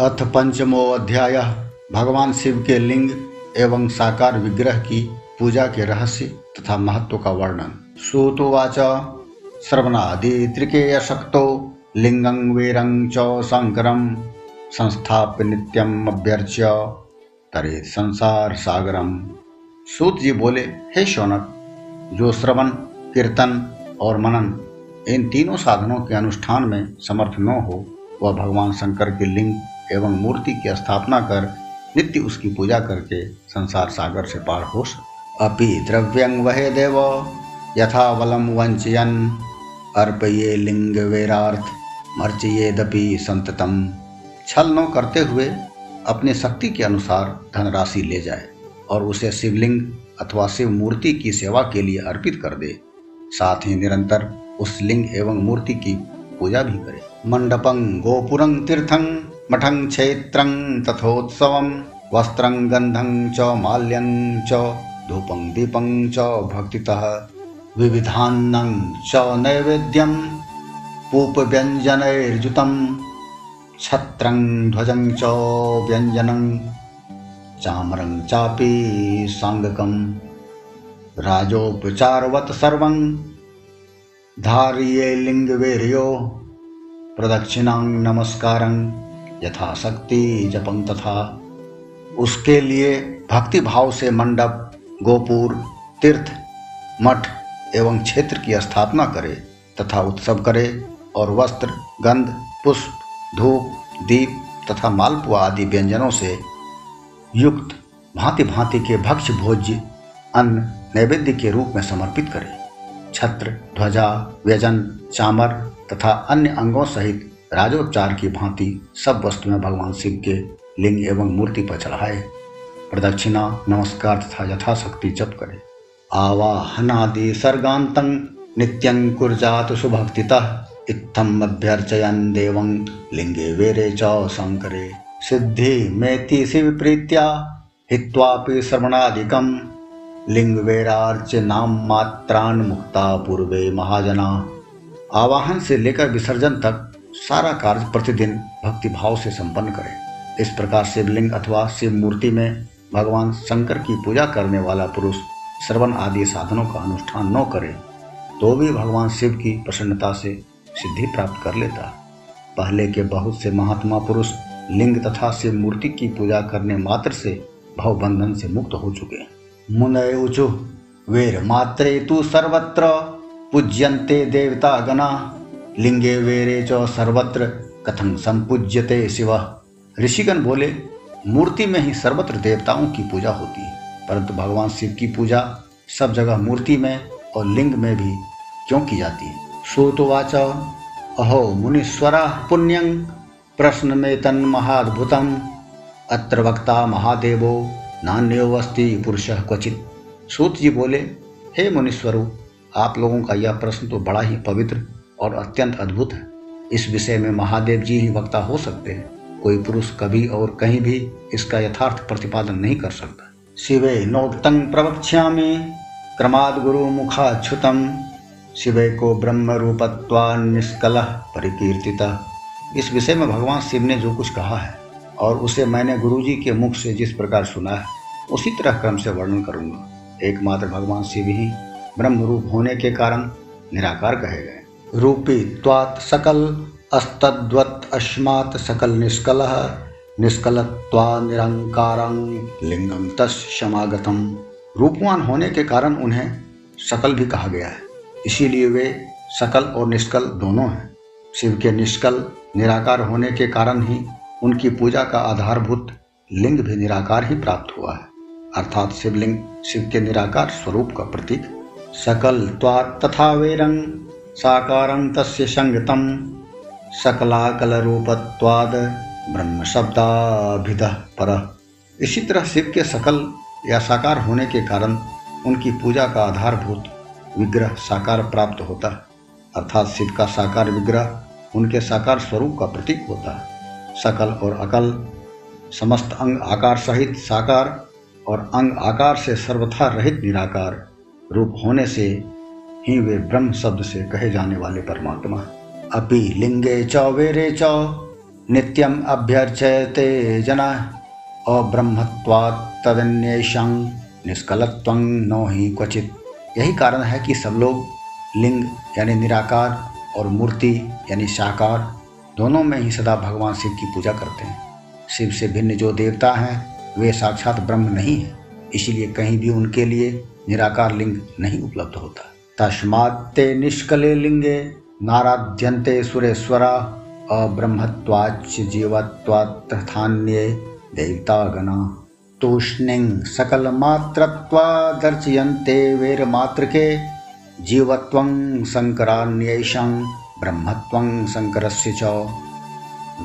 अथ पंचमो अध्याय भगवान शिव के लिंग एवं साकार विग्रह की पूजा के रहस्य तथा महत्व का वर्णन। सूतुवाच श्रवणादि त्रिकेय शक्तो लिंगं वीरं च शंकरम संस्थाप्य नित्यम अभ्यर्च्य तरे संसार सागरम। सूत जी बोले, हे शौनक, जो श्रवण, कीर्तन और मनन इन तीनों साधनों के अनुष्ठान में समर्थ न हो, वह भगवान शंकर के लिंग एवं मूर्ति की स्थापना कर नित्य उसकी पूजा करके संसार सागर से पार हो अपि द्रव्यं वहे देव, यथा बलम वंचयन अर्पये लिंग वेरार्थ, मर्चयेदपि संततम। छल न करते हुए अपनी शक्ति के अनुसार धनराशि ले जाए और उसे शिवलिंग अथवा शिव मूर्ति की सेवा के लिए अर्पित कर दे। साथ ही निरंतर उस लिंग एवं मूर्ति की पूजा भी करे। मंडपं, गोपुरं, तीर्थं मठं क्षेत्रं तथोत्सवं, वस्त्रं, गन्धं च, माल्यं च, धूपं, दीपं च, भक्तितः विविधान्नं च नैवेद्यं, पूपव्यञ्जनैर्युतं, छत्रं ध्वजं च व्यञ्जनं, चामरं चापि साङ्गकं, राजोपचारवत् सर्वं, धार्ये लिङ्गवेर्यो, प्रदक्षिणां नमस्कारं। यथाशक्ति जपं तथा। उसके लिए भक्ति भाव से मंडप, गोपुर, तीर्थ, मठ एवं क्षेत्र की स्थापना करे तथा उत्सव करे और वस्त्र, गंध, पुष्प, धूप, दीप तथा मालपुआ आदि व्यंजनों से युक्त भांति भांति के भक्ष भोज्य, अन्न, नैवेद्य के रूप में समर्पित करे। छत्र, ध्वजा, व्यजन, चामर तथा अन्य अंगों सहित राजोपचार की भांति सब वस्तुएँ भगवान शिव के लिंग एवं मूर्ति पर चढ़ाए। प्रदक्षिणा, नमस्कार तथा यथाशक्ति जप करे। आवाहनादि सर्गांतं नित्यं कुर्जात सुभक्तितः इत्थम अभ्यर्चयन देवं लिंगे वेरे च शंकरे सिद्धि मेति शिव प्रीत्या, हित्वापि वेरार्च नाम मात्रान मुक्ता पूर्वे महाजना। आवाहन से लेकर विसर्जन तक सारा कार्य प्रतिदिन भक्ति भाव से संपन्न करे। इस प्रकार शिवलिंग अथवा शिव मूर्ति में भगवान शंकर की पूजा करने वाला पुरुष श्रवण आदि साधनों का अनुष्ठान न करे तो भी भगवान शिव की प्रसन्नता से सिद्धि प्राप्त कर लेता। पहले के बहुत से महात्मा पुरुष लिंग तथा शिव मूर्ति की पूजा करने मात्र से भव बंधन से मुक्त हो चुके मुनय उचु वेर मात्रे तु सर्वत्र, पूज्यन्ते देवता गणा। लिंगे वेरे च सर्वत्र कथं संपूज्यते शिव। ऋषिगण बोले, मूर्ति में ही सर्वत्र देवताओं की पूजा होती है, परंतु भगवान शिव की पूजा सब जगह मूर्ति में और लिंग में भी क्यों की जाती है? श्रोतवाच अहो, मुनीश्वरा, पुण्यं प्रश्न में तन महाद्भुतम। अत्र वक्ता महादेवो नान्यो अस्ति पुरुष क्वचित। सूत जी बोले, हे मुनीश्वरों, आप लोगों का यह प्रश्न तो बड़ा ही पवित्र और अत्यंत अद्भुत है। इस विषय में महादेव जी ही वक्ता हो सकते हैं। कोई पुरुष कभी और कहीं भी इसका यथार्थ प्रतिपादन नहीं कर सकता। शिवे नोक्तं प्रवक्ष्यामि, क्रमाद गुरु मुखाच्छुतम शिवे को ब्रह्म रूपत्वा निष्कल परिकीर्तिता। इस विषय में भगवान शिव ने जो कुछ कहा है और उसे मैंने गुरु जी के मुख से जिस प्रकार सुना है, उसी तरह क्रम से वर्णन करूँगा। एकमात्र भगवान शिव ही ब्रह्म रूप होने के कारण निराकार कहे गए रूपी त्वात् सकल, अस्तद्वत् अस्मात् सकल निष्कल, निष्कलत्वा निरंकारं लिंगम तस् समागतम रूपवान होने के कारण उन्हें सकल भी कहा गया है। इसीलिए वे सकल और निष्कल दोनों हैं। शिव के निष्कल, निराकार होने के कारण ही उनकी पूजा का आधारभूत लिंग भी निराकार ही प्राप्त हुआ है। अर्थात शिवलिंग, शिव के निराकार स्वरूप का प्रतीक। सकल, त्वात् तथा वेरंग साकारं तस्य संगतं सकलाकलरूपत्वाद ब्रह्म शब्दाभिध पर। इसी तरह शिव के सकल या साकार होने के कारण उनकी पूजा का आधारभूत विग्रह साकार प्राप्त होता है। अर्थात शिव का साकार विग्रह उनके साकार स्वरूप का प्रतीक होता है। सकल और अकल, समस्त अंग आकार सहित साकार और अंग आकार से सर्वथा रहित निराकार रूप होने से ही वे ब्रह्म शब्द से कहे जाने वाले परमात्मा। अपि लिंगे च, वेरे च, नित्यम अभ्यर्चयते जना, अब्रह्मत्वात् तदन्येषां निष्कलत्वं न ही क्वचित। यही कारण है कि सब लोग लिंग यानी निराकार और मूर्ति यानी साकार दोनों में ही सदा भगवान शिव की पूजा करते हैं। शिव से भिन्न जो देवता हैं, वे साक्षात ब्रह्म नहीं है। इसीलिए कहीं भी उनके लिए निराकार लिंग नहीं उपलब्ध होता। तस्मात्ते निष्कले लिंगे नाराध्यंते सुरेश्वरा अब्रह्मत्वाच जीवत्वात्थान्ये देवतागणा। तूष्णिं सकलमात्रत्वादर्शयन्ते वेरमात्रके जीवत्वं शङ्करान्यैषां ब्रह्मत्वं शङ्करस्य च।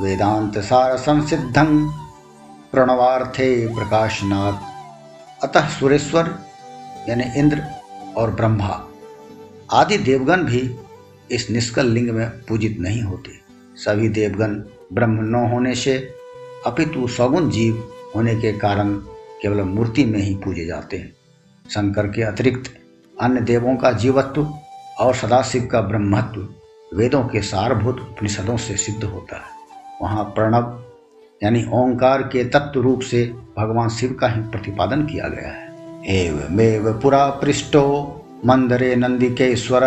वेदान्तसारसंसिद्धं प्रणवार्थे प्रकाशनाथ अतः सुरेश्वर, यानी इंद्र और ब्रह्मा आदि देवगण भी इस निष्कल लिंग में पूजित नहीं होते। सभी देवगण ब्रह्म न होने से, अपितु सगुण जीव होने के कारण केवल मूर्ति में ही पूजे जाते हैं। शंकर के अतिरिक्त अन्य देवों का जीवत्व और सदाशिव का ब्रह्मत्व वेदों के सारभूत उपनिषदों से सिद्ध होता है। वहाँ प्रणव यानी ओंकार के तत्व रूप से भगवान शिव का ही प्रतिपादन किया गया है। एवमेव पुरा पृष्ठो मंदरे नंदिकेश्वर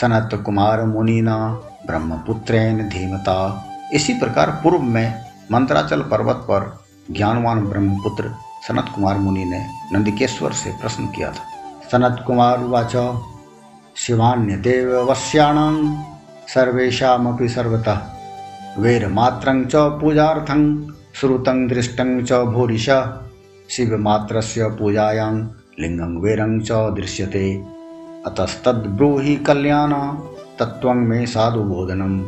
सनत कुमार मुनिना ब्रह्मपुत्रेन धीमता। इसी प्रकार पूर्व में मंत्राचल पर्वत पर ज्ञानवान ब्रह्मपुत्र सनत कुमार मुनि ने नंदिकेश्वर से प्रश्न किया था। सनत कुमार उवाच शिवान्य देव वश्याणां सर्वेशामपि सर्वतः। वेरमात्रं च पूजार्थं, श्रुतं दृष्टं च भूरिश। शिवमात्रस्य पूजायां लिङ्गं वेरं च दृश्यते। अतस्तद्ब्रूहि कल्याण तत्व में साधु बोधनम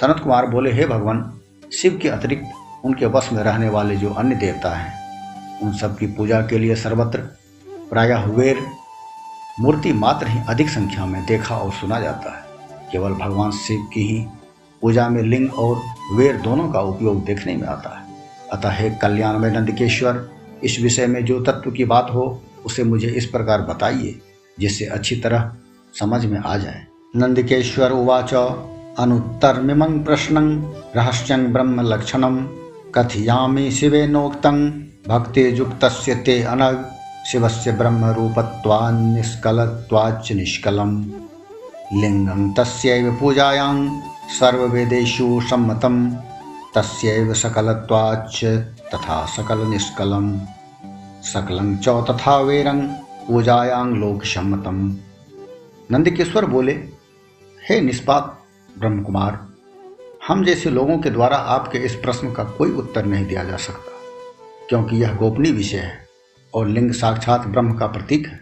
सनत कुमार बोले, हे भगवान, शिव के अतिरिक्त उनके वश में रहने वाले जो अन्य देवता हैं, उन सब की पूजा के लिए सर्वत्र प्रायः वेर, मूर्ति मात्र ही अधिक संख्या में देखा और सुना जाता है। केवल भगवान शिव की ही पूजा में लिंग और वेर दोनों का उपयोग देखने में आता है। अतः हे कल्याण में नंदकेश्वर, इस विषय में जो तत्व की बात हो उसे मुझे इस प्रकार बताइए, जिससे अच्छी तरह समझ में आ जाए। नंदिकेश्वर उवाच, अनुत्तरमिमं प्रश्नं, रहस्यं ब्रह्म लक्षणं कथयामि शिवेनोक्तं भक्तियुक्तस्य ते अनग शिवस्य ब्रह्मरूपत्वान्निष्कलत्वाच्च निष्कलं लिङ्गं तस्यैव पूजायां, सर्ववेदेषु सम्मतं तस्यैव सकलत्वाच्च तथा सकलनिष्कलं सकलं च तथा वेरं पूजायां लोकसम्मतम्। नंदकिश्वर बोले, हे निष्पाप ब्रह्म कुमार हम जैसे लोगों के द्वारा आपके इस प्रश्न का कोई उत्तर नहीं दिया जा सकता, क्योंकि यह गोपनीय विषय है और लिंग साक्षात ब्रह्म का प्रतीक है।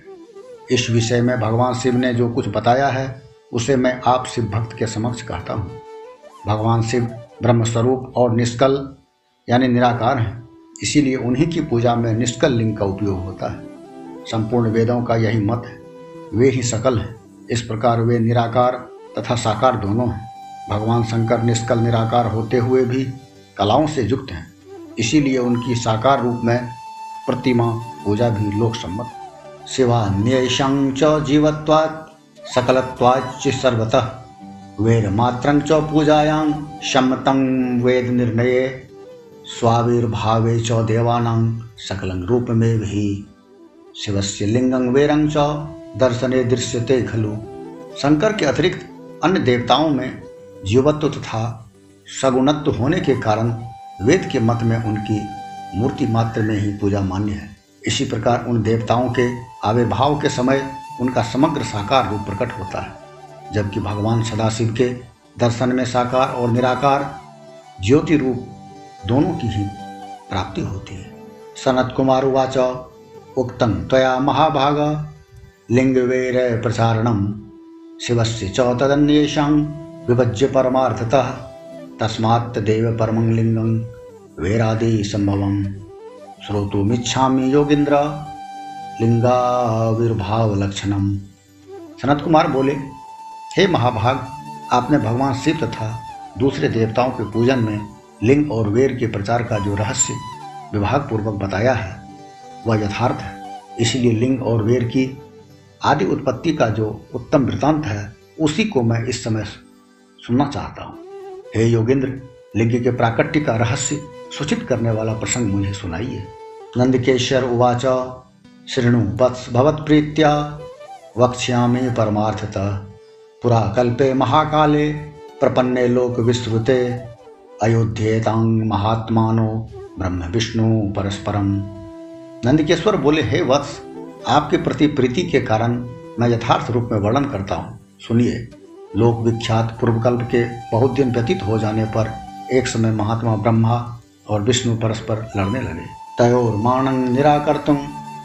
इस विषय में भगवान शिव ने जो कुछ बताया है, उसे मैं आप शिव भक्त के समक्ष कहता हूँ। भगवान शिव ब्रह्म स्वरूप और निष्कल, यानी निराकार हैं। इसीलिए उन्हीं की पूजा में निष्कल लिंग का उपयोग होता है। संपूर्ण वेदों का यही मत है। वे ही सकल हैं। इस प्रकार वे निराकार तथा साकार दोनों हैं। भगवान शंकर निष्कल निराकार होते हुए भी कलाओं से युक्त हैं। इसीलिए उनकी साकार रूप में प्रतिमा, पूजा भी लोक सम्मत शिवान्येषां च जीवत्वात्, सकलत्वाच्च सर्वतः। वेद मात्रं च पूजायां सम्मतं वेद निर्णये स्वाविर्भावे च देवानां सकलं रूपमेव हि शिवस्य लिंगं वेरं च दर्शने दृश्यते खलु। शंकर के अतिरिक्त अन्य देवताओं में जीवत्व तथा सगुणत्व होने के कारण वेद के मत में उनकी मूर्ति मात्र में ही पूजा मान्य है। इसी प्रकार उन देवताओं के आविर्भाव के समय उनका समग्र साकार रूप प्रकट होता है। जबकि भगवान सदाशिव के दर्शन में साकार और निराकार ज्योति रूप दोनों की ही प्राप्ति होती है। सनत कुमार उवाच, उक्तं त्वया महाभाग लिंगवेर प्रचारणम शिवस्य च तदन्येषां विभज्य परमार्थतः, तस्मात् देव परमं लिङ्गं वेरादिसम्भवं श्रोतुमिच्छामि योगींद्र लिंगाविर्भावलक्षणम सनत कुमार बोले, हे महाभाग, आपने भगवान शिव तथा दूसरे देवताओं के पूजन में लिंग और वेर के प्रचार का जो रहस्य विभाग पूर्वक बताया है, वह यथार्थ है। इसीलिए लिंग और वेर की आदि उत्पत्ति का जो उत्तम वृतांत है, उसी को मैं इस समय सुनना चाहता हूँ। हे योगेंद्र, लिंग के प्राकट्य का रहस्य सूचित करने वाला प्रसंग मुझे सुनाइए। नंदकेश्वर उवाच, शृणु वत्स भवत प्रीत्या, वक्ष्यामि परमार्थतः। पुरा कल्पे महाकाले, प्रपन्ने लोक विस्तृते। अयोध्येतांग महात्मानो ब्रह्म विष्णु परस्परम। नंदकेश्वर बोले, हे वत्स, आपके प्रति प्रीति के कारण मैं यथार्थ रूप में वर्णन करता हूँ। सुनिए, लोक विख्यात पूर्वकल्प के बहुत दिन व्यतीत हो जाने पर एक समय महात्मा ब्रह्मा और विष्णु परस्पर लड़ने लगे। तयोर निराकर तुम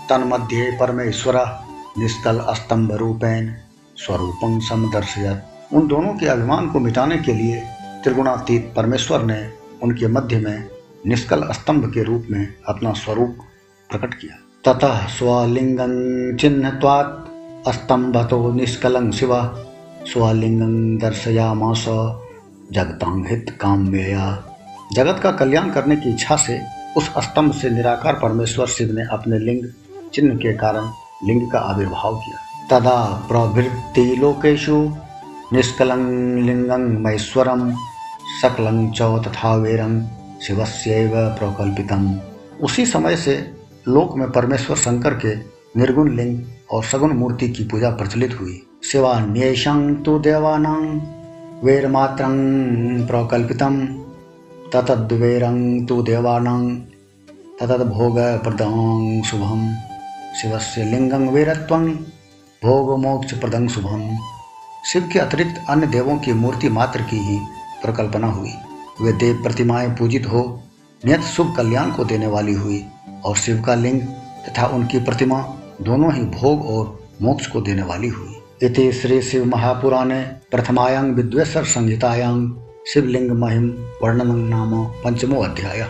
तन मध्य परमेश्वर, निष्कल अस्तंभ रूपेण स्वरूपं समदर्शयत। उन दोनों के अभिमान को मिटाने के लिए त्रिगुणातीत परमेश्वर ने उनके मध्य में निष्कल स्तंभ के रूप में अपना स्वरूप प्रकट किया। ततः स्वलिंगं चिन्हत्वात् स्तंभतो निष्कलं शिव। स्वलिंगं दर्शयामास जगतांग हित काम्यया। जगत का कल्याण करने की इच्छा से उस स्तंभ से निराकार परमेश्वर शिव ने अपने लिंग चिन्ह के कारण लिंग का आविर्भाव किया। तदा प्रवृत्ति लोकेशु निष्कलं लिंगं महेश्वरम सकलं च तथा वेरं शिवस्यैव प्रकल्पितम। उसी समय से लोक में परमेश्वर शंकर के निर्गुण लिंग और सगुण मूर्ति की पूजा प्रचलित हुई। शिवान्येषं तो देवानां वेरमात्रं प्रकल्पितं ततद्वेरं तु देवानां ततद्भोगप्रदं शुभं शिवस्य लिंगं मोक्ष प्रदंग शुभम। शिव के अतिरिक्त अन्य देवों की मूर्ति मात्र की ही प्रकल्पना हुई। वे देव प्रतिमाएँ पूजित हो, नियत शुभ कल्याण को देने वाली हुई और शिव का लिंग तथा उनकी प्रतिमा दोनों ही भोग और मोक्ष को देने वाली हुई। इति श्री शिव महापुराणे प्रथमायांग विद्वेश्वर संहितायांग शिवलिंग महिम वर्णन नाम पंचमो अध्याय।